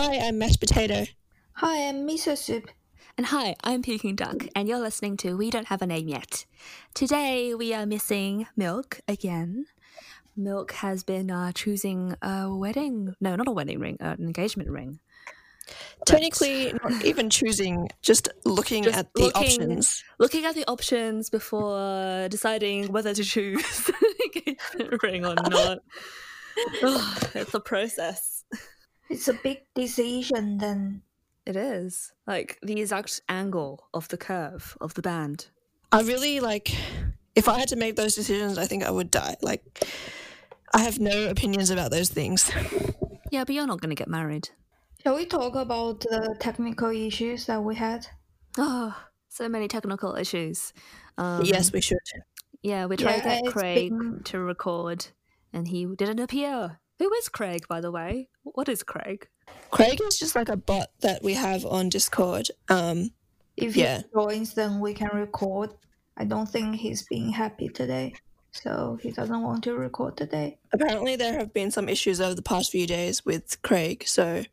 Hi, I'm mashed potato. Hi, I'm miso soup. And hi, I'm Peking Duck, and you're listening to We Don't Have a Name Yet. Today we are missing Milk again. Milk has been uh, choosing a wedding, no, not a wedding ring, uh, an engagement ring. Technically, not even choosing, just looking Just at the looking- options. Looking at the options before deciding whether to choose an engagement ring or not. Ugh, it's a process. It's a big decision then. It is. Like the exact angle of the curve of the band. I really like. If I had to make those decisions, I think I would die. Like, I have no opinions about those things. Yeah, but you're not going to get married. Shall we talk about the technical issues that we had? Oh, so many technical issues. Um, yes, we should. Yeah, we tried to get Craig been- to record and he didn't appear. Who is Craig, by the way? What is Craig? Craig is just like a bot that we have on Discord. Um, If Yeah. he joins, then we can record. I don't think he's being happy today, so he doesn't want to record today. apparently, there have been some issues over the past few days with Craig, so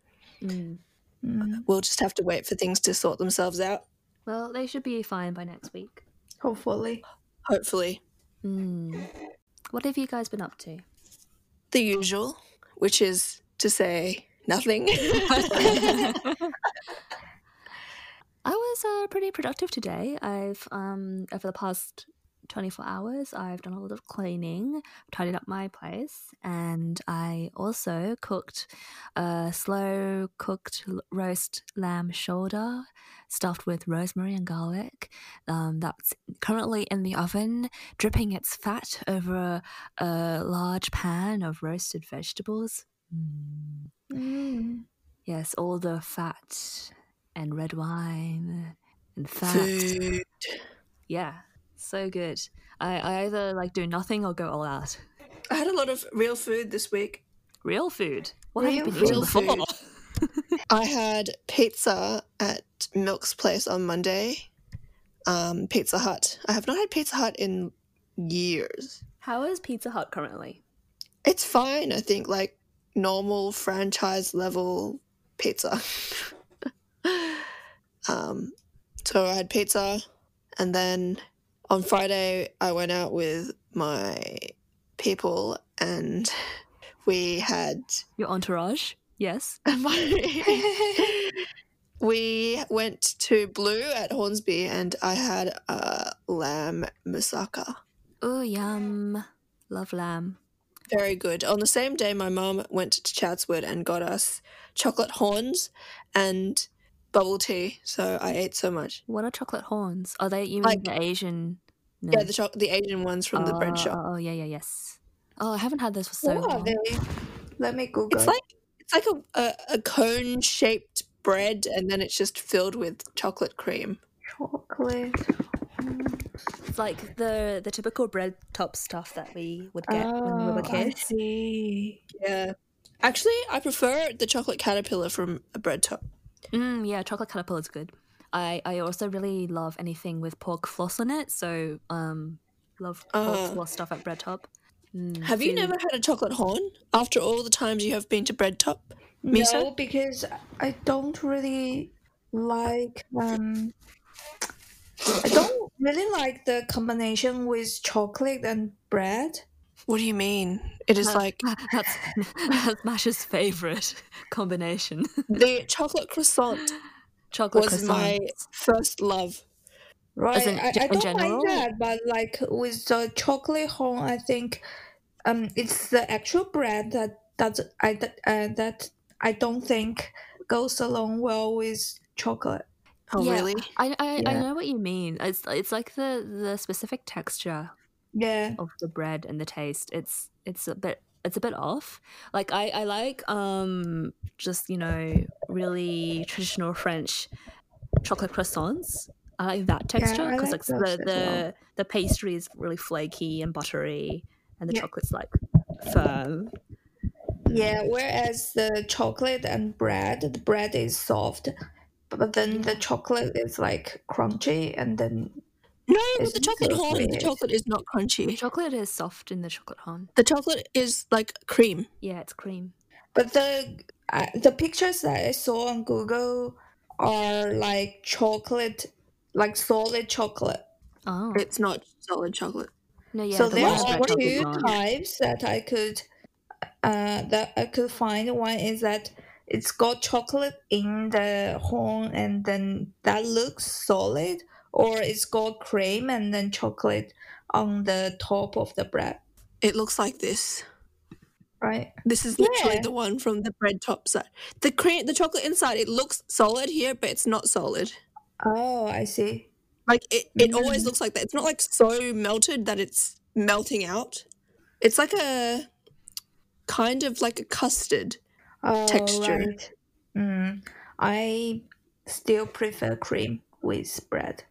Mm. Mm, we'll just have to wait for things to sort themselves out. Well, they should be fine by next week. hopefully. Hopefully, Mm. What have you guys been up to? The usual, which is to say nothing. I was uh, pretty productive today. I've um over the past 24 hours, I've done a lot of cleaning, tidied up my place, and I also cooked a slow cooked roast lamb shoulder stuffed with rosemary and garlic. Um, that's currently in the oven, dripping its fat over a, a large pan of roasted vegetables. Mm. Mm. Yes, all the fat and red wine and fat. Food. Yeah, so good. I, I either like do nothing or go all out. I had a lot of real food this week. Real food. What have you Real been eating food. before? I had pizza at Milk's place on Monday. Um, Pizza Hut. I have not had Pizza Hut in years. How is Pizza Hut currently? It's fine, I think, like normal franchise level pizza. um, so I had pizza, and then on Friday I went out with my people, and we had Your entourage? Yes. we went to Blue at Hornsby, and I had a lamb moussaka. Oh, yum. Love lamb. Very good. On the same day, my mum went to Chatswood and got us chocolate horns and bubble tea. So I ate so much. What are chocolate horns? Are they you mean Like- the Asian? No. Yeah, the cho- the Asian ones from the bread Oh, shop. Oh, oh, yeah, yeah, yes. Oh, I haven't had those for so what are long. they? Let me Google. It's like it's like a a, a cone shaped bread, and then it's just filled with chocolate cream. chocolate. It's like the the typical bread top stuff that we would get when we were Oh, I kids. see. Yeah. Actually, I prefer the chocolate caterpillar from a bread top. Mm, yeah, chocolate caterpillar is good. I, I also really love anything with pork floss on it. So um, love pork Ah. floss stuff at Bread Top. Mm, Have you never had a chocolate horn after all the times you have been to bread top? Miso? No, because I don't really like um I don't really like the combination with chocolate and bread. What do you mean? It is like That's, that's Mash's favorite combination. the chocolate croissant chocolate was my first love. Right. in- I, I don't general? mind that, but like with the chocolate horn I think um it's the actual bread that that I that, uh, that I don't think goes along well with chocolate. Oh, Yeah. really? I, I, I know what you mean. It's it's like the, the specific texture Yeah. of the bread and the taste. It's it's a bit it's a bit off. Like I, I like um just you know really traditional French chocolate croissants. I like that texture because like like, the the well. the pastry is really flaky and buttery, and the Yeah. chocolate's like firm. Yeah, whereas the chocolate and bread, the bread is soft, but then the chocolate is like crunchy, and then No, It's the chocolate so horn, the chocolate is not crunchy. The Chocolate is soft in the chocolate horn. The chocolate is like cream. Yeah, it's cream. But the uh, the pictures that I saw on Google are like chocolate, like solid chocolate. Oh It's not solid chocolate. no, yeah. so the there are two Bar. types that I could uh that I could find. One is that it's got chocolate in the horn and then that looks solid, or it's got cream and then chocolate on the top of the bread, It looks like this. right? This is literally Yeah. the one from the bread top side. The cream, the chocolate inside, it looks solid here, but it's not solid. Oh, I see. Like it, it always Mm. looks like that. It's not like so melted that it's melting out. It's like a kind of like a custard. Oh, Texture. right. Mm, I still prefer cream with bread.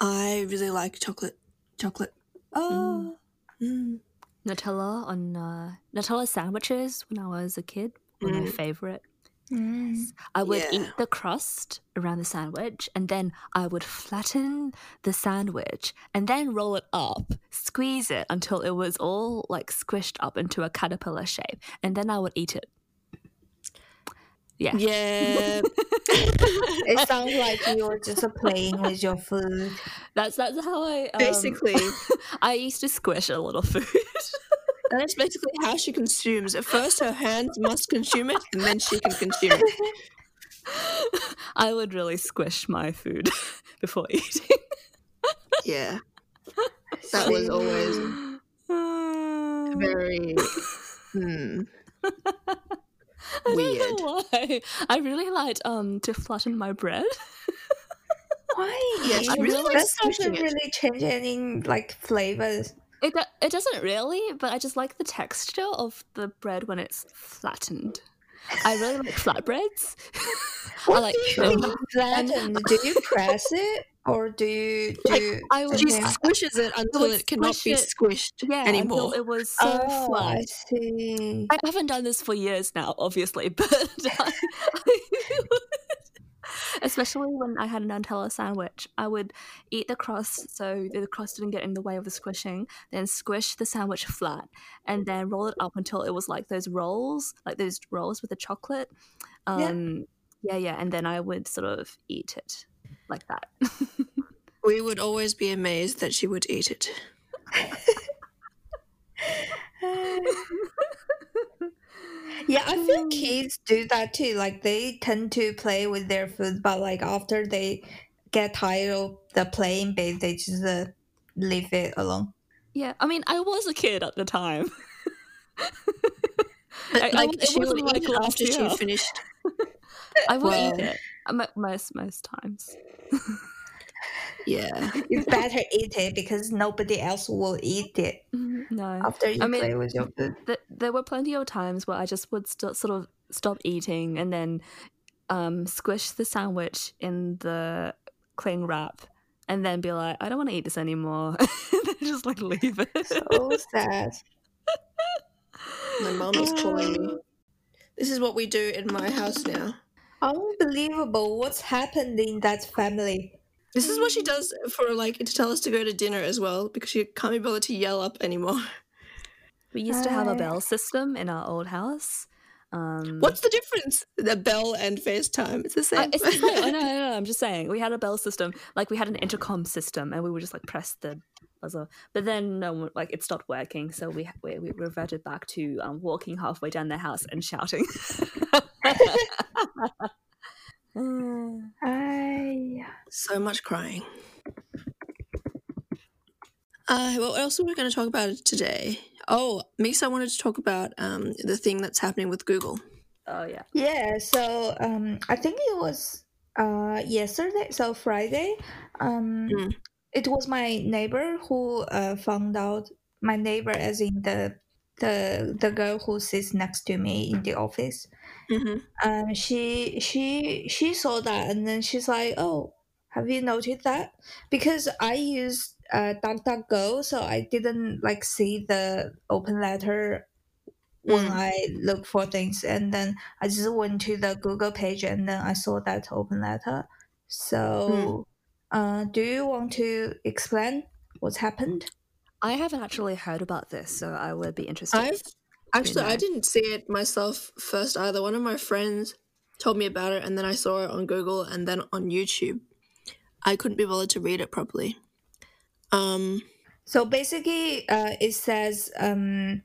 I really like chocolate. Chocolate. Oh. Mm. Nutella on uh, Nutella sandwiches when I was a kid were my Mm. favorite. Mm. I would Yeah. eat the crust around the sandwich and then I would flatten the sandwich and then roll it up, squeeze it until it was all like squished up into a caterpillar shape, and then I would eat it. Yeah. Yeah. It sounds like you're just playing with your food. That's that's how I um, basically, I used to squish a little food. that's basically how she consumes. At first, her hands must consume it, and then she can consume it. I would really squish my food before eating. Yeah. That was always very hmm, I weird. don't know why. I really like um to flatten my bread. Why? Yeah, she That really likes doesn't it. really change any like flavors. It it doesn't really, but I just like the texture of the bread when it's flattened. I really like flatbreads. I like Do you flatten? Do you press it or do you do? Like, you- I would She Okay. squishes it until it cannot be it- squished yeah anymore. until it was so oh, flat. I see. I haven't done this for years now, obviously, but I, especially when I had a Nutella sandwich, I would eat the crust so the crust didn't get in the way of the squishing, then squish the sandwich flat, and then roll it up until it was like those rolls, like those rolls with the chocolate. Yeah. Um, yeah, yeah, and then I would sort of eat it like that. we would always be amazed that she would eat it. Yeah, I feel kids do that too. Like they tend to play with their food, but like after they get tired of the playing bit, they just uh, leave it alone. yeah, I mean, I was a kid at the time. But I- I like would- it she would wasn't like it after she finished. I would Wow. eat it mo- most most times. Yeah. You better eat it because nobody else will eat it No. after you I mean- play with your food. Th- there were plenty of times where I just would st- sort of stop eating and then um, squish the sandwich in the cling wrap and then be like, I don't want to eat this anymore. and just like leave it. So sad. My mom is calling me. This is what we do in my house now. Unbelievable. What's happened in that family? This is what she does for like to tell us to go to dinner as well because she can't be bothered to yell up anymore. we used to have a bell system in our old house. Um, What's the difference? The bell and FaceTime. It's the Uh, same. it's the same. I know, I know. I'm just saying. We had a bell system, like we had an intercom system, and we would just like press the buzzer. But then, no, one- like it stopped working, so we we, we reverted back to um, walking halfway down the house and shouting. I so much crying. Uh, what else are we going to talk about today? Oh, Miso wanted to talk about um, the thing that's happening with Google. oh yeah. Yeah, so um I think it was uh yesterday, so Friday. Um Mm. it was my neighbor who uh found out my neighbor as in the the the girl who sits next to me in the office. Mm-hmm. Um she she she saw that and then she's like, "Oh, have you noticed that?" Because I used uh DuckDuckGo, so I didn't like see the open letter when Mm. I look for things, and then I just went to the Google page, and then I saw that open letter. So, uh, do you want to explain what's happened? I haven't actually heard about this, so I would be interested. I've Actually, I know. didn't see it myself first either. One of my friends told me about it, and then I saw it on Google and then on YouTube. I couldn't be bothered to read it properly. Um, So basically, uh, it says um,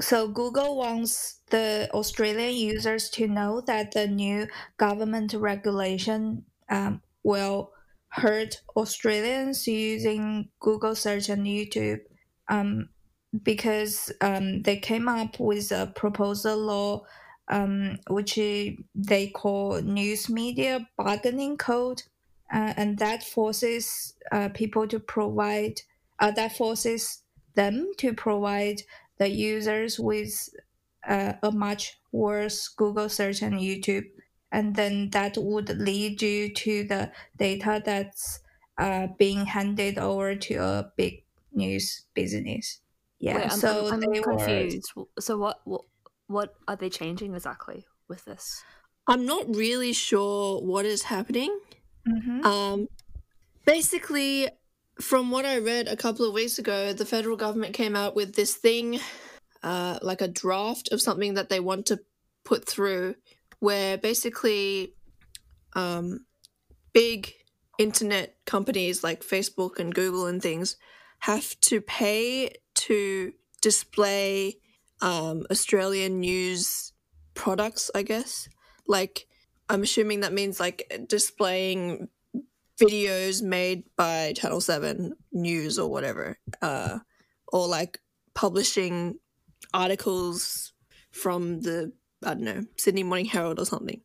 so Google wants the Australian users to know that the new government regulation um, will hurt Australians using Google search and YouTube um, because um, they came up with a proposal law um, which they call news media bargaining code uh, and that forces uh, people to provide uh, that forces them to provide the users with uh, a much worse Google search and YouTube, and then that would lead you to the data that's uh, being handed over to a big news business. Yeah, Wait, I'm, so I'm, I'm they were confused. So what, what what are they changing exactly with this? I'm not really sure what is happening. Mhm. Um, basically, from what I read a couple of weeks ago, the federal government came out with this thing, uh, like a draft of something that they want to put through, where basically, um, big internet companies like Facebook and Google and things have to pay to display um, Australian news products, I guess. Like, I'm assuming that means like displaying videos made by Channel 7 News or whatever, uh, or like publishing articles from the, I don't know, Sydney Morning Herald or something.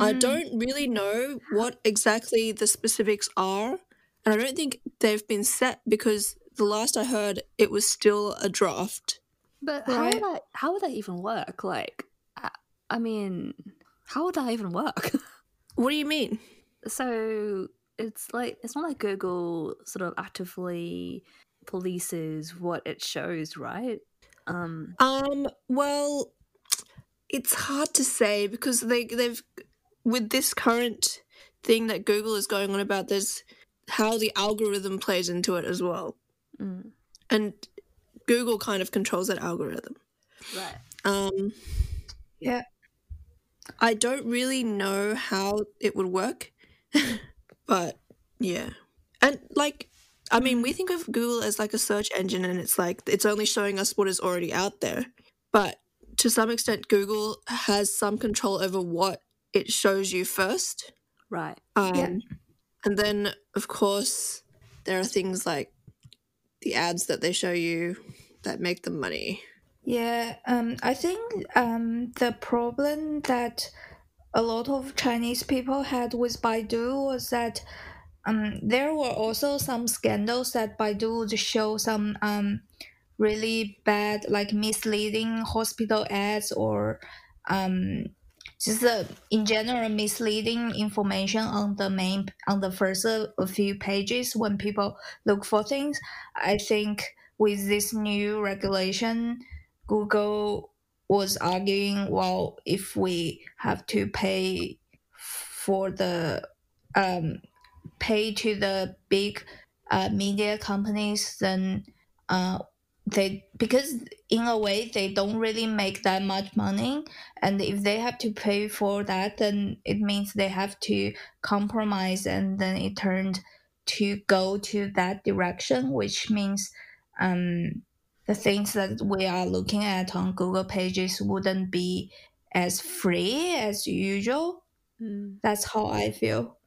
I Mhm. don't really know what exactly the specifics are, and I don't think they've been set because the last I heard it was still a draft. But how would that how would that even work? Like, I, I mean, how would that even work? What do you mean? so it's like it's not like Google sort of actively polices what it shows, right? Um, Um, well, it's hard to say because they they've with this current thing that Google is going on about there's how the algorithm plays into it as well. Mm, And Google kind of controls that algorithm. right. Um Yeah. I don't really know how it would work. but yeah. And like I mean, we think of Google as like a search engine and it's like it's only showing us what is already out there. But to some extent Google has some control over what it shows you first. Right. Um Yeah. and then of course there are things like the ads that they show you that make them money. Yeah, um, I think um, the problem that a lot of Chinese people had with Baidu was that um, there were also some scandals that Baidu would show some um, really bad, like misleading hospital ads or um, just uh, in general misleading information on the main on the first uh, few pages when people look for things. I think with this new regulation, Google was arguing, well, if we have to pay for the um, pay to the big uh, media companies, then uh, they because in a way they don't really make that much money, and if they have to pay for that, then it means they have to compromise, and then it turned to go to that direction, which means um, the things that we are looking at on Google Pages wouldn't be as free as usual. Mm. That's how I feel.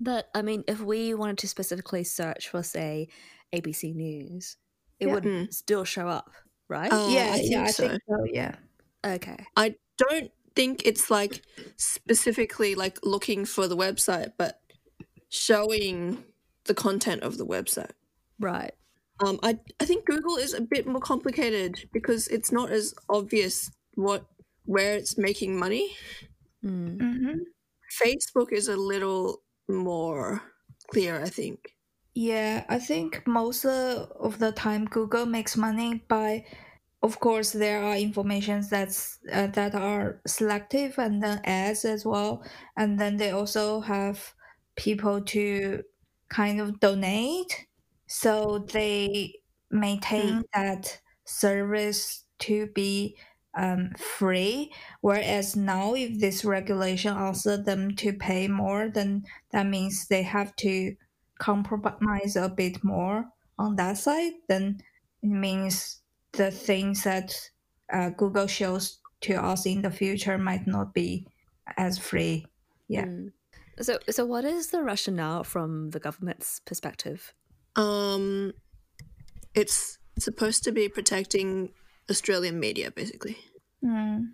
But I mean, if we wanted to specifically search for, say, ABC News, it Yeah. would Mm. still show up, right? Uh, yeah, I think yeah, I so. think so. Yeah. okay. I don't think it's like specifically like looking for the website, but showing the content of the website. Right. Um, I I think Google is a bit more complicated because it's not as obvious what where it's making money. Mm. hmm Facebook is a little more clear, I think. Yeah, I think most uh, of the time Google makes money by, of course, there are informations that's uh, that are selective and then ads as well, and then they also have people to kind of donate, so they maintain that service to be um, free. Whereas now, if this regulation asks them to pay more, then that means they have to compromise a bit more on that side. Then it means the things that uh, Google shows to us in the future might not be as free. Yeah. Mm. So, so what is the rationale from the government's perspective? Um, it's supposed to be protecting Australian media, basically. Mm.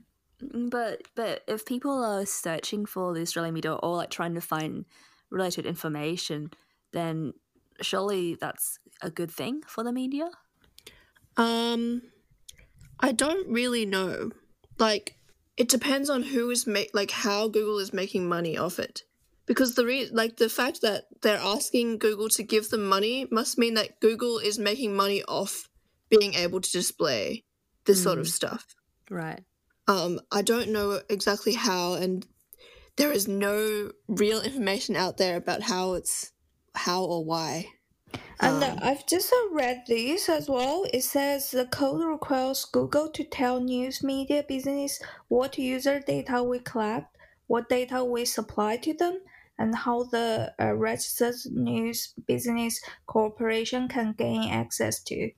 But but if people are searching for the Australian media or like trying to find related information, then surely that's a good thing for the media. Um, I don't really know. Like, it depends on who is make like how Google is making money off it. Because the re- like the fact that they're asking Google to give them money must mean that Google is making money off being able to display this sort of stuff. Right. Um, I don't know exactly how, and there is no real information out there about how it's how or why. And Um, I've just uh, read this as well. It says the code requires Google to tell news media business what user data we collect, what data we supply to them, and how the uh, registered news business corporation can gain access to.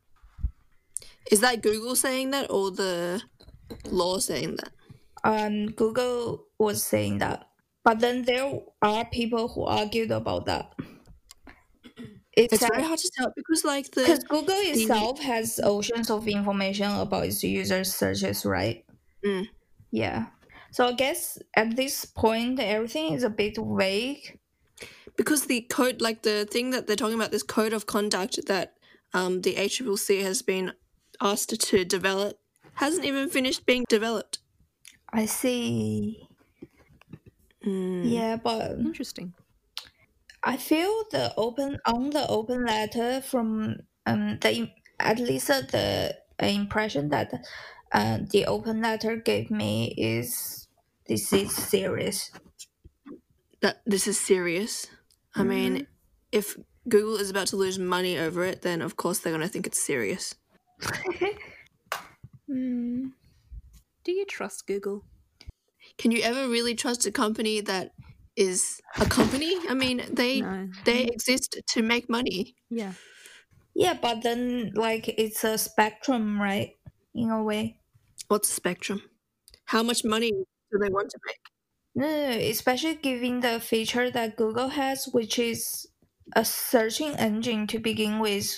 Is that Google saying that or the law saying that? Um, Google was saying that, but then there are people who argued about that. It's It's very hard to tell because, like, the because Google itself has oceans of information about its users' searches, right? Mm. Yeah. So I guess at this point, everything is a bit vague. because the code, like the thing that they're talking about, this code of conduct that um, the ACCC has been asked to develop, hasn't even finished being developed. I see. Mm. Yeah, but Interesting. I feel the open on the open letter from um the at least uh, the impression that uh, the open letter gave me is this is serious. That this is serious. I mean, if Google is about to lose money over it, then of course they're going to think it's serious. Mm. Do you trust Google? Can you ever really trust a company that is a company? I mean, they No. they exist to make money. Yeah. Yeah, but then like it's a spectrum, right? In a way. What's a spectrum? How much money do they want to make? No, no, no, especially given the feature that Google has, which is a searching engine to begin with,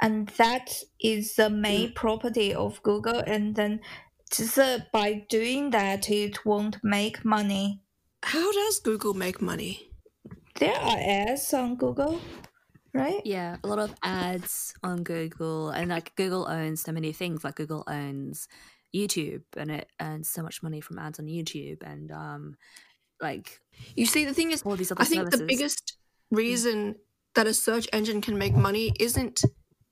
and that is the main property of Google. And then, just uh, by doing that, it won't make money. How does Google make money? There are ads on Google, right? Yeah, a lot of ads on Google, and like Google owns so many things. Like Google owns YouTube, and it earns so much money from ads on YouTube, and um, like You see, the thing is, all these other I think services. the biggest reason that a search engine can make money isn't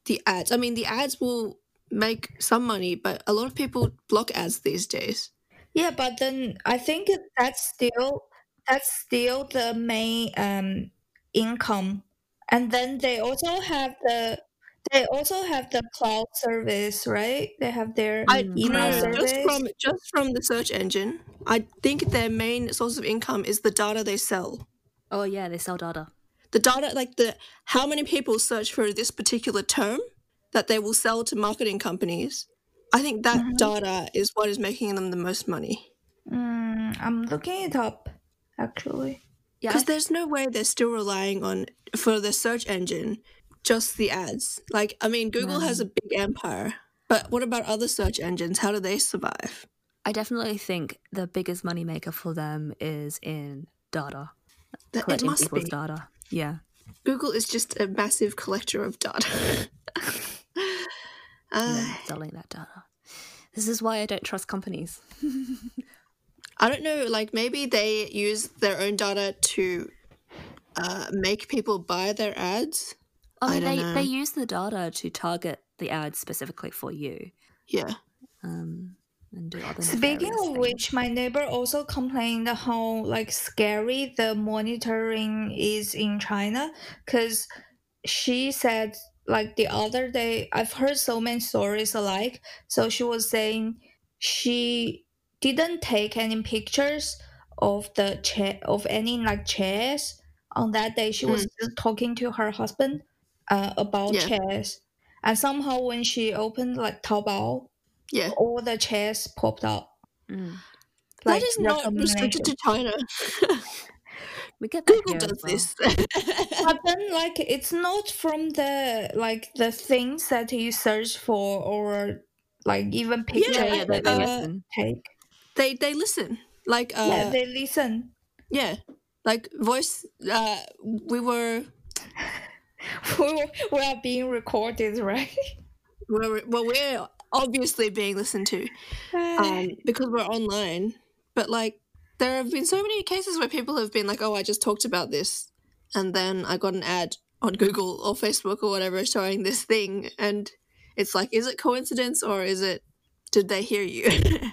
the ads. I mean, the ads will make some money, but a lot of people block ads these days. Yeah, but then I think that's still that's still the main um income, and then they also have the they also have the cloud service, right? They have their I email no, no, service. just from just from the search engine. I think their main source of income is the data they sell. oh yeah, they sell data. The data, like the how many people search for this particular term that they will sell to marketing companies. I think that Mhm. data is what is making them the most money. Mm, I'm looking it up, actually. Yeah, Because there's no way they're still relying on for the search engine just the ads. Like, I mean, Google has a big empire, but what about other search engines? How do they survive? I definitely think the biggest moneymaker for them is in data, That, it collecting must people's be. data. Yeah. Google is just a massive collector of data. and uh, selling that data. This is why I don't trust companies. I don't know. Like, maybe they use their own data to uh, make people buy their ads. I I mean, don't they, know. they use the data to target the ads specifically for you Yeah. um, and do other Speaking of things. which, my neighbor also complained how like scary the monitoring is in China, because she said like the other day, I've heard so many stories alike. So she was saying she didn't take any pictures of the chair of any like chairs on that day. She was just talking to her husband uh, about Yeah. chairs, and somehow when she opened like Taobao, Yeah. all the chairs popped up. Mm. Like, that is not restricted to China. We get that Google does well. this. but then like it's not from the like the things that you search for or like even picture Yeah, yeah, they, they Uh, listen. take they they listen. Like uh yeah yeah, they listen yeah like voice uh we were we we are being recorded right we're, well we're obviously being listened to um because we're online. But like there have been so many cases where people have been like, "Oh, I just talked about this." And then I got an ad on Google or Facebook or whatever showing this thing and it's like, is it coincidence or is it did they hear you?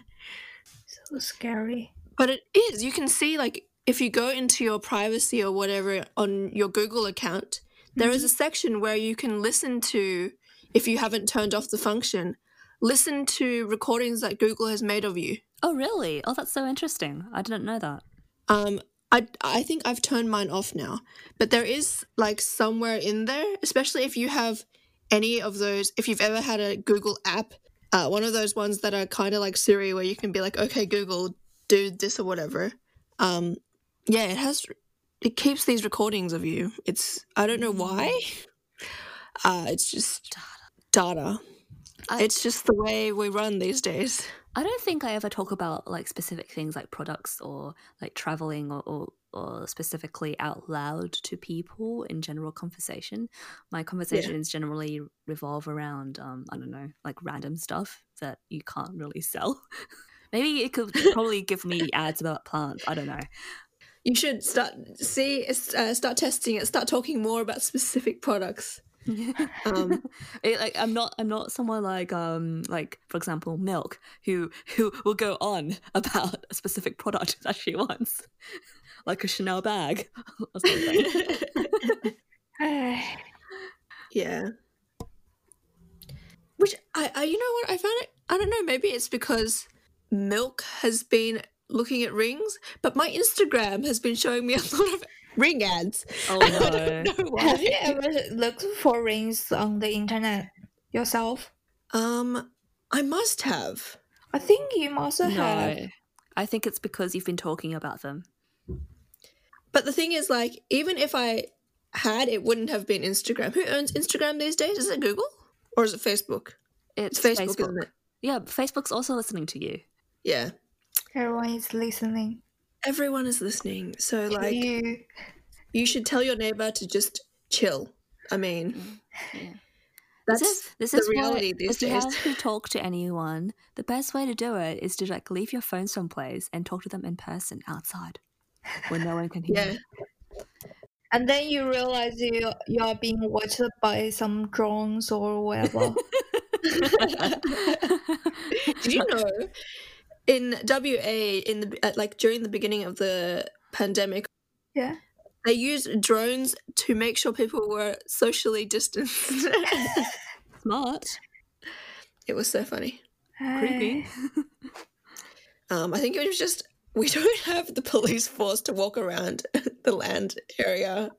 so scary But it is. You can see, like, if you go into your privacy or whatever on your Google account, there is mm-hmm. a section where you can listen to, if you haven't turned off the function, listen to recordings that Google has made of you. Oh, really? Oh, that's so interesting. I didn't know that. Um, I, I think I've turned mine off now, but there is like somewhere in there, especially if you have any of those, if you've ever had a Google app, uh, one of those ones that are kind of like Siri, where you can be like, okay, Google, do this or whatever. Um, yeah, it has, it keeps these recordings of you. It's, I don't know why. Uh, it's just data. I- It's just the way we run these days. I don't think I ever talk about like specific things like products or like traveling or, or, or specifically out loud to people in general conversation. My conversations generally revolve around, um, I don't know, like random stuff that you can't really sell. Maybe it could probably give me ads about plants. I don't know. You should start see uh, start testing it. Start talking more about specific products. Um, It, like I'm not I'm not someone like um like for example milk who who will go on about a specific product that she wants like a Chanel bag or something. yeah. Which I, I you know what I found it I don't know maybe it's because milk has been looking at rings but my Instagram has been showing me a lot of ring ads. oh no. have you ever looked for rings on the internet yourself Um I must have. i think you must have No. I think it's because you've been talking about them. But the thing is like even if I had it wouldn't have been Instagram. Who owns Instagram these days? Is it Google or is it Facebook? It's It's Facebook, isn't it? Yeah, Facebook's also listening to you. Yeah. everyone is listening Everyone is listening. So to like you you should tell your neighbor to just chill. I mean, mm, Yeah. that's this is, this the is why reality these if you have to talk to anyone, the best way to do it is to like leave your phone someplace and talk to them in person outside, where no one can hear. yeah. and then you realize you you are being watched by some drones or whatever Did you know in WA in the at, like during the beginning of the pandemic, yeah they used drones to make sure people were socially distanced. Smart, it was so funny. creepy. Um, I think it was just we don't have the police force to walk around the land area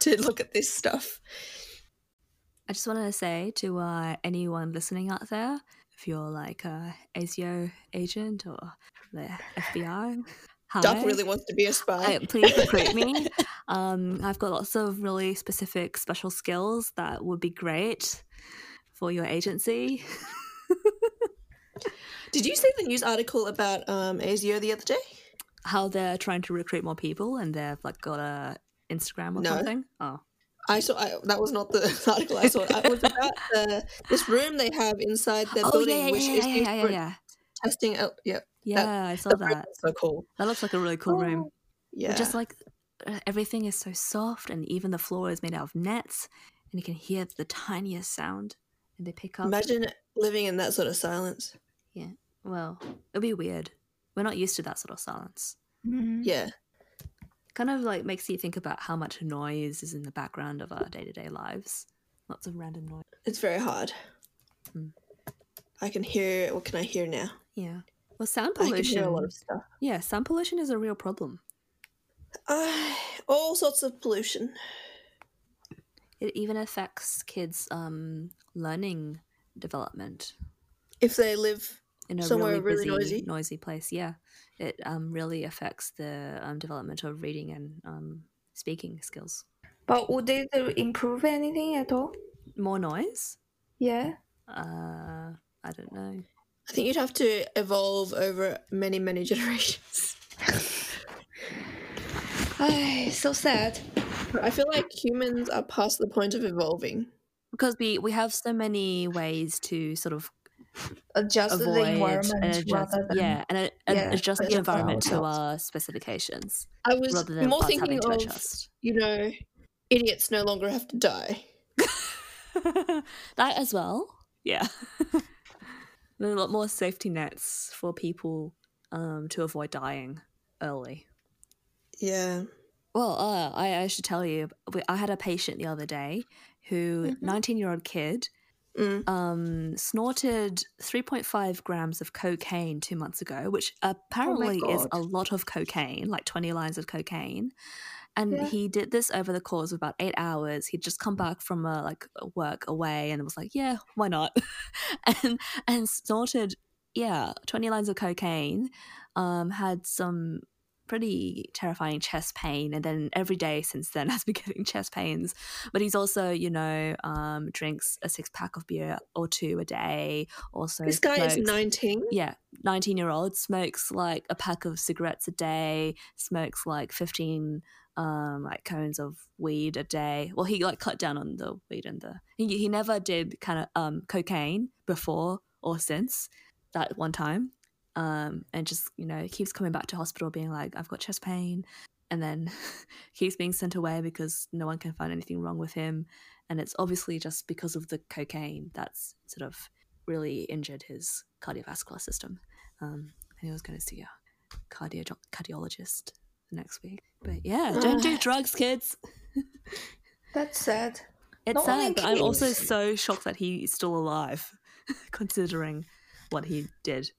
to look at this stuff. I just want to say to uh, anyone listening out there, if you're like a ASIO agent or the FBI, hi. Duck really wants to be a spy. Uh, please recruit me. Um, I've got lots of really specific special skills that would be great for your agency. Did you see the news article about um, ASIO the other day? How they're trying to recruit more people and they've like got a Instagram or No. something. Oh, I saw I, that was not the article I saw. It was about the, this room they have inside their oh building, yeah, yeah, which yeah, is yeah, used yeah, yeah, for testing out. Yeah, Yeah, I saw the room that. is so cool. That looks like a really cool room. Yeah, But just like uh, everything is so soft, and even the floor is made out of nets, and you can hear the tiniest sound, and they pick up. imagine living in that sort of silence. Yeah. Well, it'll be weird. We're not used to that sort of silence. Mhm. Yeah, Kind of like makes you think about how much noise is in the background of our day to day lives. Lots of random noise. It's very hard. Hmm. I can hear. What can I hear now? Yeah. Well, sound pollution. I can hear a lot of stuff. Yeah, sound pollution is a real problem. Uh, all sorts of pollution. It even affects kids' um, learning development If they live in a Somewhere really, really busy, noisy? noisy place. Yeah, it um, really affects the um, development of reading and um, speaking skills. But would it improve anything at all? More noise? Yeah. Uh, I don't know. I think you'd have to evolve over many, many generations. Ay, so sad. I feel like humans are past the point of evolving. Because we, we have so many ways to sort of Adjust the environment and adjust, rather than yeah, and, and yeah, adjust the environment to our specifications I was rather than more thinking of, adjust. you know, idiots no longer have to die. that as well. Yeah. a lot more safety nets for people um, to avoid dying early. Yeah. Well, uh, I, I should tell you, I had a patient the other day who, Mhm. 19 year old kid, Mm. um, snorted 3.5 grams of cocaine two months ago, which apparently is a lot of cocaine, like 20 lines of cocaine. And Yeah. he did this over the course of about eight hours. He'd just come back from a, like work away and was like, "Yeah, why not?" and and snorted, yeah, twenty lines of cocaine. Um, had some pretty terrifying chest pain, and then every day since then has been getting chest pains. But he's also, you know, um, drinks a six pack of beer or two a day. Also, This guy is 19. yeah, 19 year old smokes like a pack of cigarettes a day, smokes like 15 um like cones of weed a day. Well, he like cut down on the weed and the he, he never did kind of um cocaine before or since that one time. Um and just, you know, keeps coming back to hospital being like I've got chest pain and then keeps being sent away because no one can find anything wrong with him and it's obviously just because of the cocaine that's sort of really injured his cardiovascular system. Um, and he was going to see a cardio- cardiologist the next week. But yeah, don't do drugs, kids. That's sad. It's Not sad, but I'm also so shocked that he's still alive, considering what he did.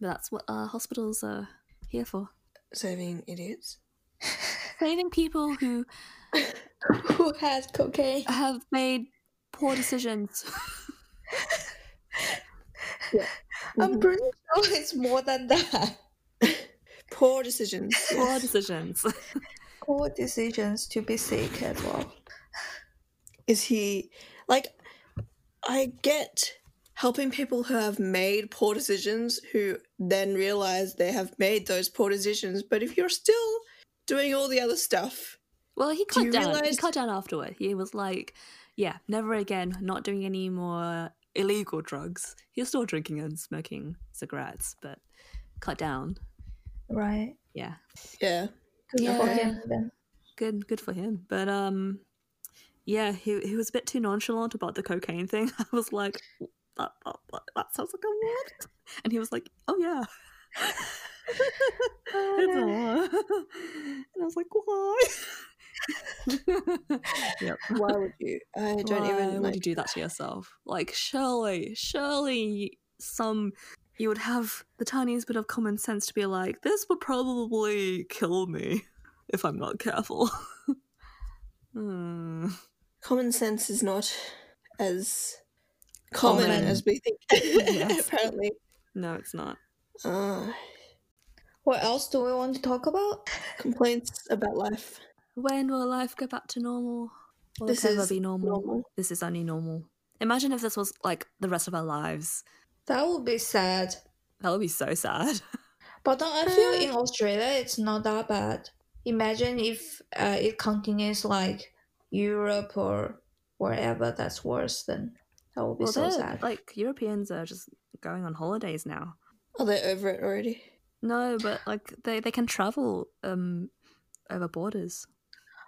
But that's what our hospitals are here for. Saving idiots. Saving people who Who has cocaine? have made poor decisions. yeah. I'm Mhm. pretty sure it's more than that. Poor decisions. poor decisions. Poor decisions to be sick as well. Is he like? I get helping people who have made poor decisions who then realize they have made those poor decisions. But if you're still doing all the other stuff, Well, he cut you down. He cut down afterward. He was like, "Yeah, never again. Not doing any more illegal drugs. He was still drinking and smoking cigarettes, but cut down. Right. Yeah, yeah, Good for Yeah. him good, good for him. But um, yeah, he he was a bit too nonchalant about the cocaine thing. I was like, "That that, sounds like a lot," and he was like, "Oh yeah." it's a lot. And I was like, why? yep. why would you? I don't Why even would like. you do that to yourself? Like, surely, surely some you would have the tiniest bit of common sense to be like, this would probably kill me if I'm not careful. Hmm. Common sense is not as common, Common. as we think. Yes. Apparently. No, it's not. Uh, What else do we want to talk about? complaints about life. When will life go back to normal? Will This it ever is be normal? normal. This is only normal. Imagine if this was like the rest of our lives. That would be sad. That would be so sad. But then I feel in Australia it's not that bad. Imagine if uh, it continues like Europe or wherever that's worse, then that would be well, so they're- sad. like Europeans are just going on holidays now. Are they over it already? No, but like they, they can travel um over borders.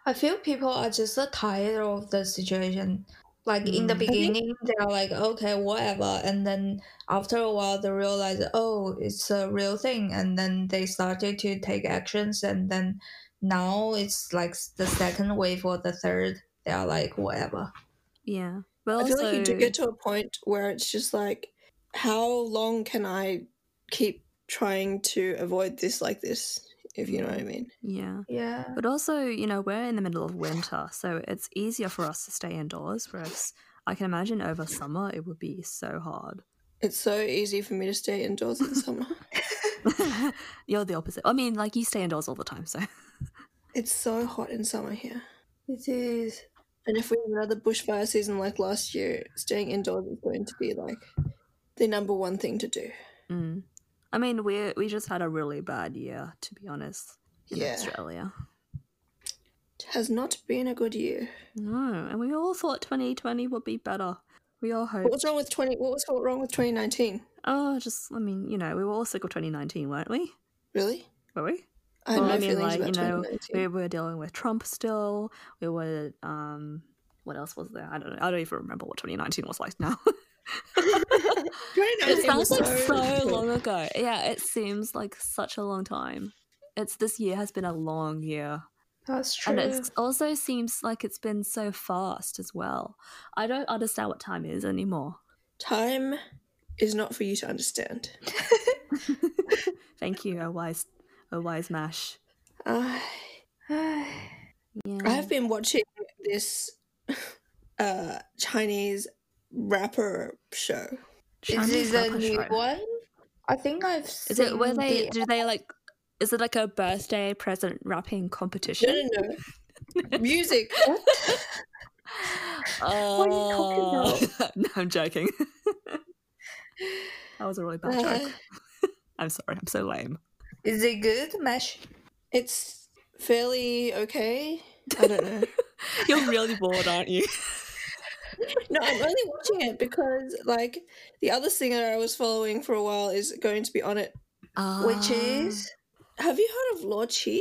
I feel people are just tired of the situation. Like in the Mm. Beginning, they are like, okay, whatever. And then after a while, they realize, oh, it's a real thing. And then they started to take actions. And then now it's like the second wave or the third. They are like, whatever. Yeah. But I feel like you do get to a point where it's just like, how long can I keep trying to avoid this like this? If you know what I mean. Yeah. Yeah. But also, you know, we're in the middle of winter, so it's easier for us to stay indoors. Whereas I can imagine over summer it would be so hard. It's so easy for me to stay indoors in the summer. You're the opposite. I mean, like you stay indoors all the time, so It's so hot in summer here. It is. And if we have another bushfire season like last year, staying indoors is going to be like the number one thing to do. mm. I mean, we we just had a really bad year, to be honest, in Yeah. Australia. It has not been a good year. No, and we all thought 2020 would be better. We all What hoped. was wrong with twenty? What was wrong with twenty nineteen? Oh, just I mean, you know, we were all sick of 2019, weren't we? Really? Were we? I Well, I mean, like you know, we were dealing with Trump still. We were, um, what else was there? I don't know. I don't even remember what 2019 was like now. it sounds like so long ago. Yeah, it seems like such a long time. It's this year has been a long year, That's true. and it also seems like it's been so fast as well. I don't understand what time is anymore. Time is not for you to understand. Thank you, a wise, a wise mash. Uh, Yeah, I have been watching this uh, Chinese rapper show. is this a new show. one? I think I've Is it where they the- do they like? Is it like a birthday present rapping competition? no, no. No. Music. Oh, are you talking no, I'm joking. that was a really bad Uh, joke. I'm sorry. I'm so lame. Is it good, Mesh? it's fairly okay. I don't know. You're really bored, aren't you? No, I'm only watching it because, like, the other singer I was following for a while is going to be on it. Which Ah. is? Have you heard of Lord Chi?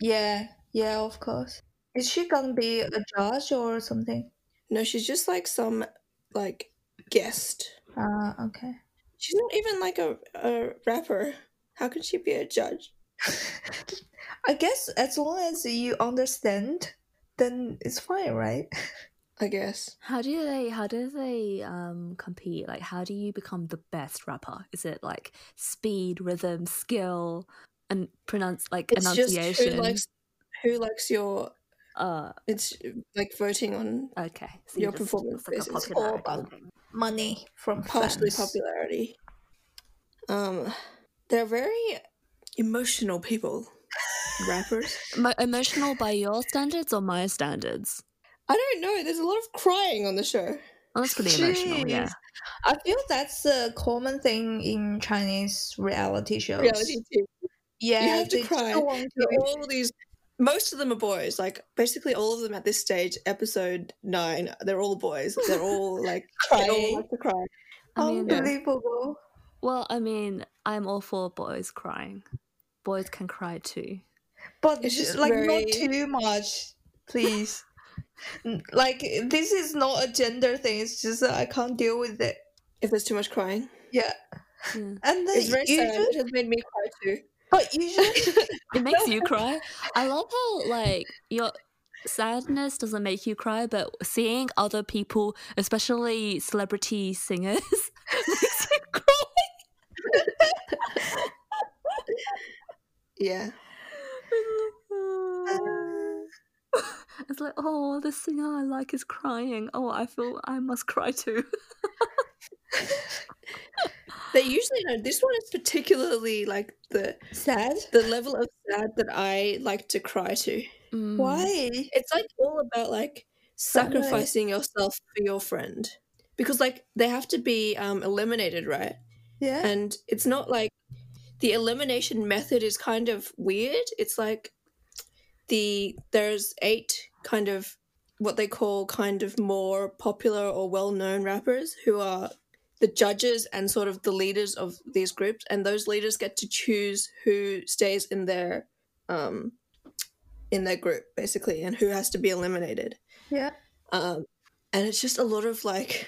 Yeah, yeah, of course. Is she gonna be a judge or something? No, she's just like some like guest. Ah, okay. She's not even like a, a rapper. How can she be a judge? I guess as long as you understand, then it's fine, right? I guess. How do they? How do they um compete? Like, how do you become the best rapper? Is it like speed, rhythm, skill, and pronounce like It's just who likes who likes your. uh, It's like voting on okay. So Your just- performance it's like a. It's all about money from partially fans. popularity. Um, they're very emotional people. Rappers. Mo- emotional by your standards or my standards? I don't know. There's a lot of crying on the show. Oh, that's pretty emotional. Yeah. I feel that's a common thing in Chinese reality shows. Reality TV. Yeah, You have to cry. still want But to- all these, most of them are boys. Like basically all of them at this stage, episode nine, they're all boys. They're all like they all Crying. like to cry. I mean. Unbelievable. well, I mean, I'm all for boys crying. Boys can cry too. But It's just like very- not too much, please. Like this is not a gender thing. It's just that I can't deal with it. If there's too much crying, Yeah, Yeah. and then it's very you sad. just, It has made me cry too. but usually It makes you cry. I love how like your sadness doesn't make you cry, but seeing other people, especially celebrity singers, makes you cry. Yeah. It's like, oh, the singer I like is crying. Oh, I feel I must cry too. They usually know this one is particularly like the sad. the level of sad that I like to cry to. Mm. Why? It's like all about like sacrificing yourself for your friend. Because like they have to be um eliminated, right? Yeah. And it's not like the elimination method is kind of weird. It's like the there's eight kind of what they call kind of more popular or well-known rappers who are the judges and sort of the leaders of these groups and those leaders get to choose who stays in their um in their group basically and who has to be eliminated yeah. um and it's just a lot of like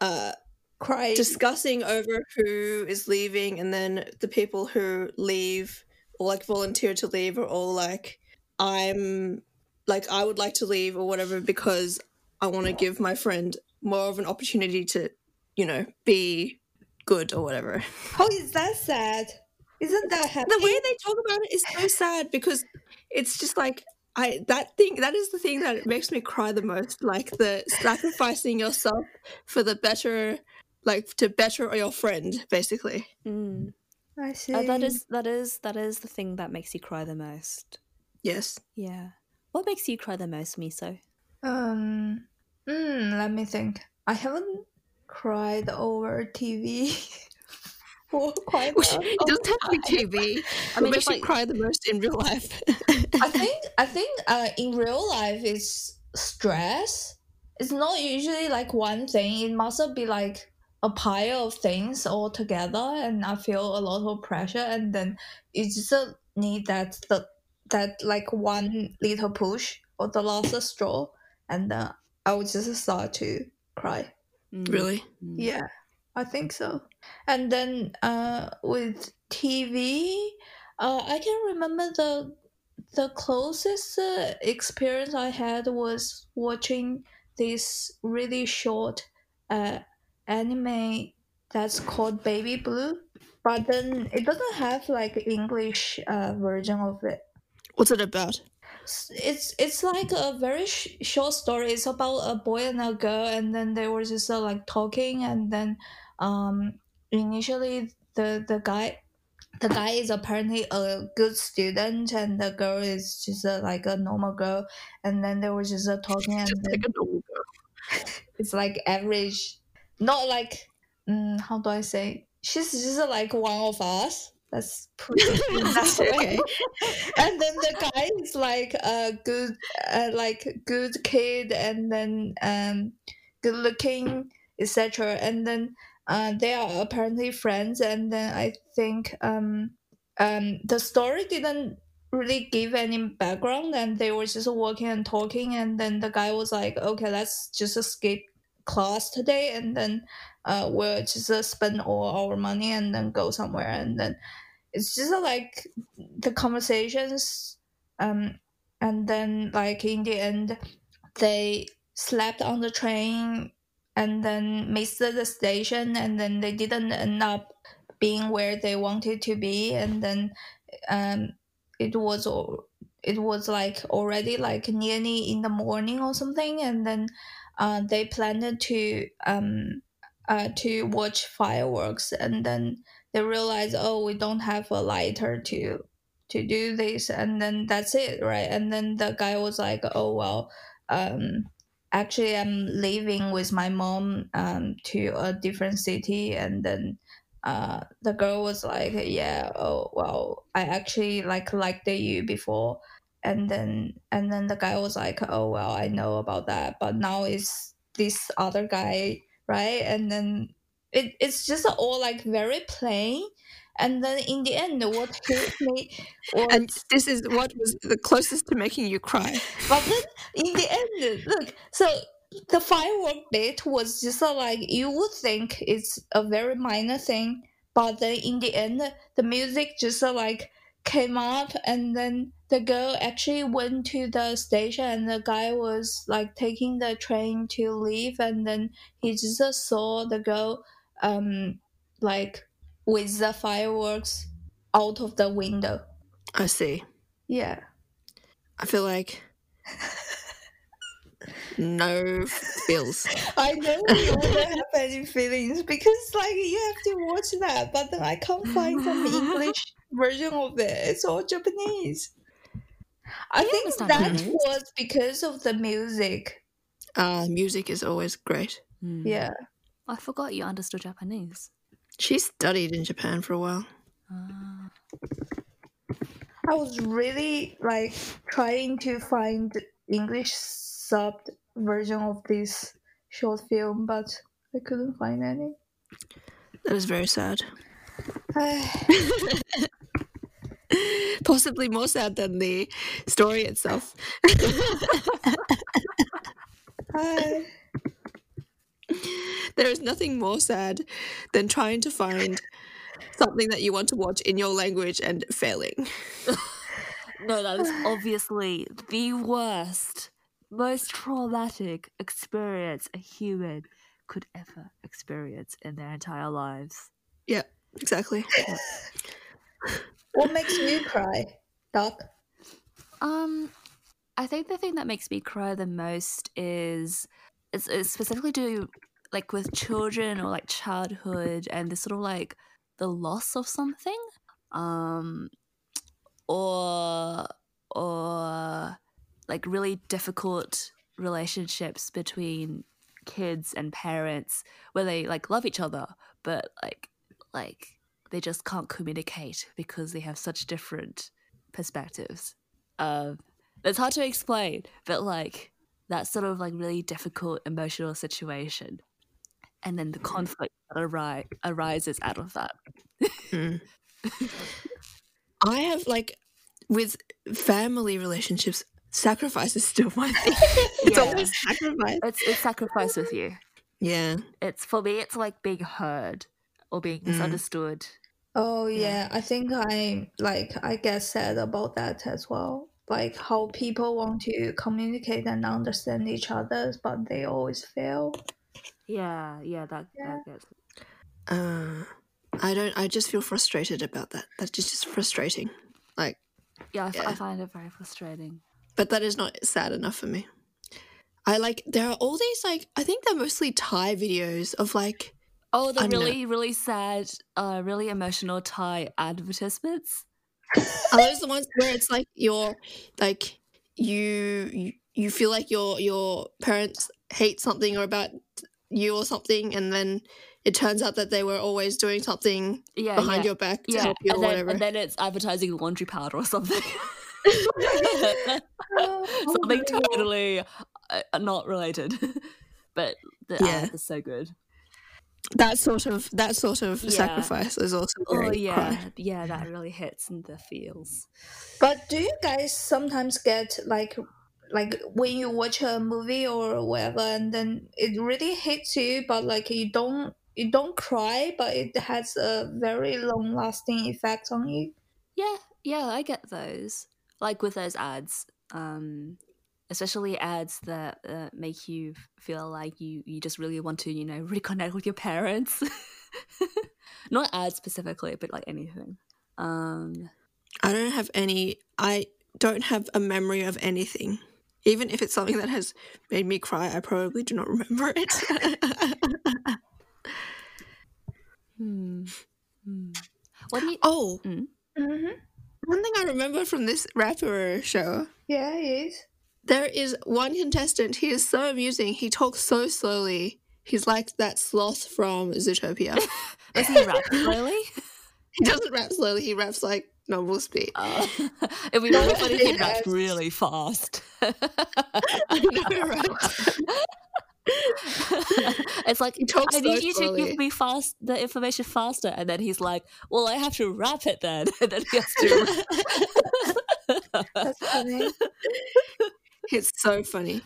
uh Cry. discussing over who is leaving and then the people who leave or like volunteer to leave are all like i'm like i would like to leave or whatever because I want to give my friend more of an opportunity to, you know, be good or whatever. oh is that sad? Isn't that happy? The way they talk about it is so sad because it's just like I that thing that is the thing that makes me cry the most. Like the sacrificing yourself for the better, like to better your friend, basically. Mm. I see. Uh, that is that is that is the thing that makes you cry the most. Yes. Yeah. What makes you cry the most, Miso? Um, mm, let me think. I haven't cried over TV for quite Which a it long doesn't have to be. TV. I I mean, mean, if makes you cry the most in real life. I think I think uh, in real life it's stress. It's not usually like one thing. It must be like a pile of things all together, and I feel a lot of pressure. And then you just uh, need that the that like one little push or the last straw, and then I would just start to cry. Mm. really? Mm. Yeah, I think so. And then uh, with TV, uh, I can remember the the closest uh, experience I had was watching this really short uh, anime that's called Baby Blue. But then it doesn't have like English uh, version of it. What's it about? It's it's like a very sh- short story. It's about a boy and a girl, and then they were just uh, like talking, and then um initially the the guy the guy is apparently a good student, and the girl is just uh, like a normal girl, and then they were just uh, talking, and then like a normal girl. it's like average, not like mm, how do I say? She's just like one of us. Let's put it that way okay. and then the guy is like a good uh, like good kid and then um good looking etc and then uh, they are apparently friends and then i think um um the story didn't really give any background and they were just walking and talking and then the guy was like okay let's just skip class today and then uh we'll just uh, spend all our money and then go somewhere and then it's just uh, like the conversations um and then like in the end they slept on the train and then missed the station and then they didn't end up being where they wanted to be and then um it was it was like already like nearly in the morning or something and then uh, they planned to um uh, to watch fireworks and then they realize oh we don't have a lighter to to do this and then that's it right? And then the guy was like oh well um actually i'm leaving with my mom um to a different city and then uh the girl was like yeah oh well i actually like liked you before and then and then the guy was like oh well i know about that but now it's this other guy right and then it, it's just all like very plain and then in the end what hit me was And this is what was the closest to making you cry. but then in the end look so the firework bit was just uh, like you would think it's a very minor thing but then in the end the music just uh, like came up and then the girl actually went to the station and the guy was like taking the train to leave and then he just saw the girl um like with the fireworks out of the window I see. yeah I feel like no feels. I know you wouldn't have any feelings because like you have to watch that, but then I can't find some English version of it. It's all Japanese. I you think that Japanese? was because of the music. Uh, music is always great. Mm. Yeah. I forgot you understood Japanese. She studied in Japan for a while. Ah. I was really like trying to find English subbed version of this short film, but I couldn't find any. That is very sad. Possibly more sad than the story itself. Hi. There is nothing more sad than trying to find something that you want to watch in your language and failing. No, that is obviously the worst. most traumatic experience a human could ever experience in their entire lives. Yeah, exactly. What makes you cry, Doc? Um, I think the thing that makes me cry the most is it's, it's specifically to like with children or like childhood and the sort of like the loss of something, um, or or like really difficult relationships between kids and parents where they like love each other but like like they just can't communicate because they have such different perspectives um it's hard to explain but like that sort of like really difficult emotional situation and then the conflict that ari- arises out of that Mm. I have like with family relationships, sacrifice is still my thing. it's Yeah. always sacrifice. it's it's sacrifice with you Yeah. it's for me it's like being heard or being Mm. Misunderstood Oh Yeah. yeah, I think I like I get sad about that as well. Like how people want to communicate and understand each other, but they always fail. yeah yeah that, Yeah. that gets Uh, I don't. I just feel frustrated about that. That's just, just frustrating. Like, yeah I, f- I Yeah. find it very frustrating but that is not sad enough for me. I like. There are all these like. I think they're mostly Thai videos of like. Oh, the I don't really, really sad, uh, really emotional Thai advertisements. Are those the ones where it's like you're like you you, feel like your your parents hate something or about you or something, and then it turns out that they were always doing something Yeah, behind yeah, your back to yeah, help you or then, whatever. and then it's advertising laundry powder or something. Oh, something totally uh, not related, but the Yeah. ad is so good. That sort of that sort of Yeah. sacrifice is also very Oh yeah, cry. yeah, that really hits in the feels. But do you guys sometimes get like like when you watch a movie or whatever and then it really hits you but like you don't you don't cry but it has a very long lasting effect on you? Yeah, yeah, I get those. Like with those ads, um, especially ads that uh, make you feel like you you just really want to, you know, reconnect with your parents. Not ads specifically, but like anything. Um, I don't have any. I don't have a memory of anything. Even if it's something that has made me cry, I probably do not remember it. hmm. Hmm. What do you? oh, Mm-hmm. one thing I remember from this rapper show, Yeah, it is. There is one contestant. He is so amusing. He talks so slowly. He's like that sloth from Zootopia. Does he rap slowly? he doesn't rap slowly. He raps like normal speed. Uh, it'd be really funny if he Yes. rapped really fast. I know, right? it's like He talks I need so you to give me fast the information faster, and then he's like, "Well, I have to wrap it then," and then he has to. That's funny. It's so funny.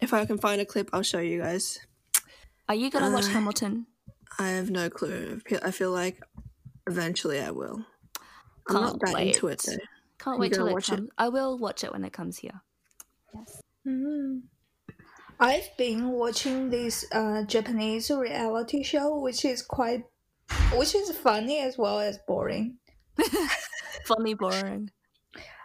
If I can find a clip, I'll show you guys. Are you gonna watch Uh, Hamilton? I have no clue. I feel- like eventually I will. I'm Can't not that wait. into it though. Can't you wait till gonna it watch it? comes. I will watch it when it comes here. Yes. Mm. I've been watching this uh, Japanese reality show, which is quite, which is funny as well as boring. Funny, boring.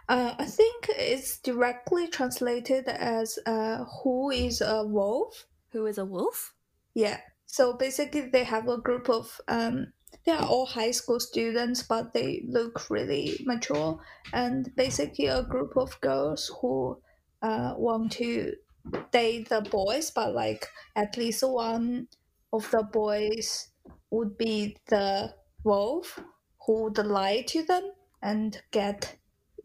Uh, I think it's directly translated as uh, "Who is a wolf?" Who is a wolf? Yeah. So basically, they have a group of um, they are all high school students, but they look really mature, and basically a group of girls who uh, want to date the boys, but like at least one of the boys would be the wolf who would lie to them and get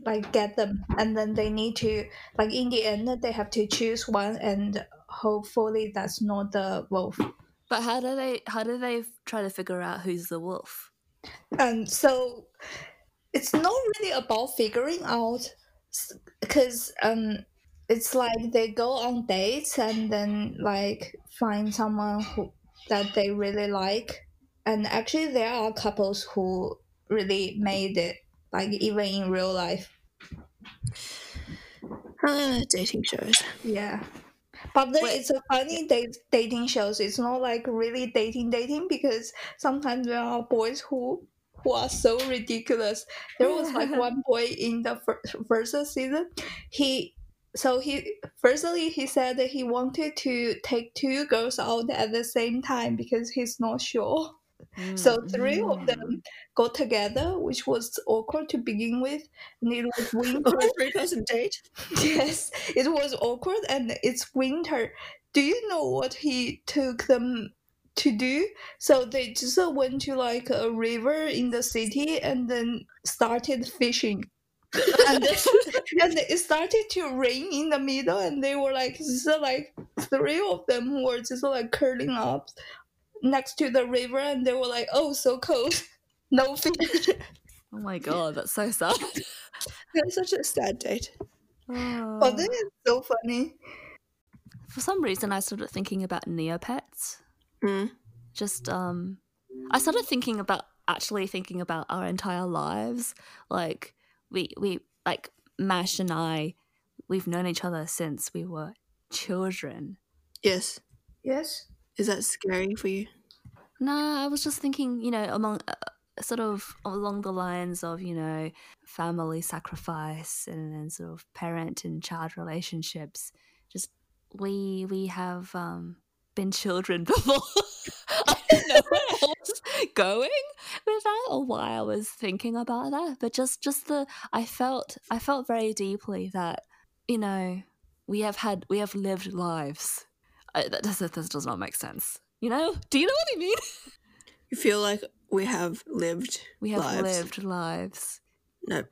like get them and then they need to like in the end they have to choose one and hopefully that's not the wolf But how do they? How do they try to figure out who's the wolf? and so it's not really about figuring out because um it's like they go on dates and then like find someone who that they really like and actually there are couples who really made it like even in real life Ah, dating shows. Yeah. But then it's a funny date, dating shows. It's not like really dating dating because sometimes there are boys who who are so ridiculous. There was like one boy in the first season. He so he firstly he said that he wanted to take two girls out at the same time because he's not sure. So three of Mm. them got together, which was awkward to begin with, and it was winter. Oh, three person date? Yes, it was awkward and it's winter. Do you know what he took them to do? So they just uh, went to like a river in the city and then started fishing. and, then, and it started to rain in the middle and they were like just uh, like three of them were just like curling up next to the river and they were like oh so cold no fish Oh my god, that's so sad. That's such a sad date. but then it's so funny For some reason, I started thinking about Neopets. Mm. Just, um, I started thinking about actually thinking about our entire lives. Like, we, we, like, Mash and I, we've known each other since we were children. Yes. yes Is that scary for you? Nah, I was just thinking, you know, among uh, sort of along the lines of, you know, family sacrifice and then sort of parent and child relationships. Just we we have um been children before. I don't know where I was going with that or why I was thinking about that, but just just the I felt I felt very deeply that you know we have had we have lived lives. I, that, does, that does not make sense. You know? Do you know what I mean? You feel like we have lived We have lives. lived lives. No,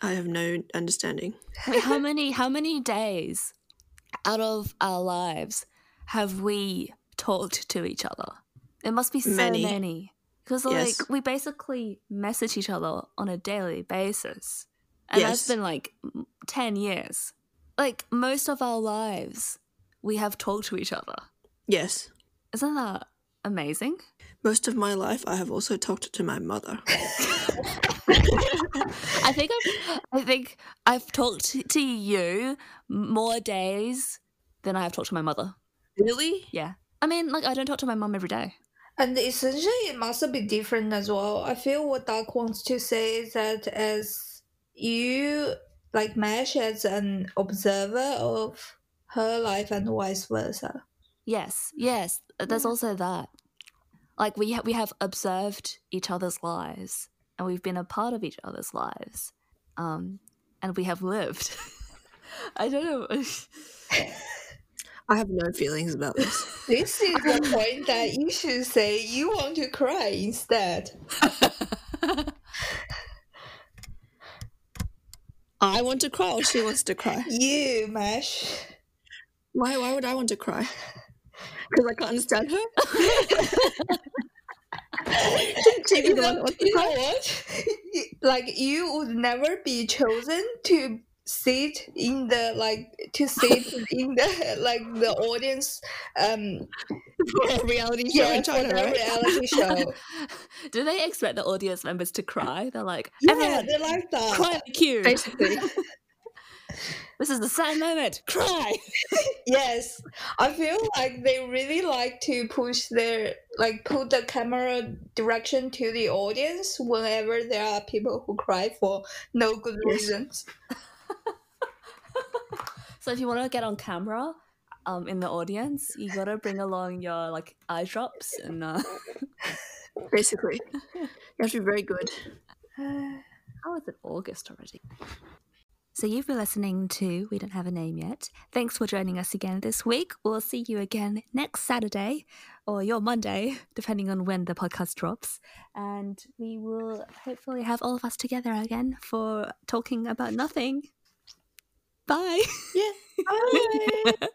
I have no understanding. How many how many days out of our lives have we talked to each other? It must be so Many. many. Because Yes. like we basically message each other on a daily basis. And Yes. that's been like 10 years. Like most of our lives we have talked to each other. Yes. Isn't that amazing? Most of my life, I have also talked to my mother. I think I've, I think I've talked to- to you more days than I have talked to my mother. Really? Yeah. I mean, like I don't talk to my mum every day. And essentially, it must be different as well. I feel what Doc wants to say is that as you like Mesh as an observer of her life and vice versa. Yes, yes. There's also that. Like we ha- we have observed each other's lives, and we've been a part of each other's lives, um, and we have lived. I don't know. I have no feelings about this. This is the point that you should say you want to cry instead. I want to cry or she wants to cry. You, Mesh. Why, why would I want to cry? Because I can't understand her? Shouldn't she be You the one that know, you know what? Like you would never be chosen to sit in the like to sit in the like the audience um For a reality show yeah in China, right? reality show. Do they expect the audience members to cry? They're like, Yeah, everyone, they like that. cry the. Basically. This is the sad moment. Cry. Yes, I feel like they really like to push their like put the camera direction to the audience whenever there are people who cry for no good reasons. So if you want to get on camera, um, in the audience, you gotta bring along your like eye drops and uh, Basically. You have to be very good. how is it August already? So you've been listening to We Don't Have a Name Yet. Thanks for joining us again this week. We'll see you again next Saturday or your Monday, depending on when the podcast drops. And we will hopefully have all of us together again for talking about nothing. Bye. Yeah. Bye.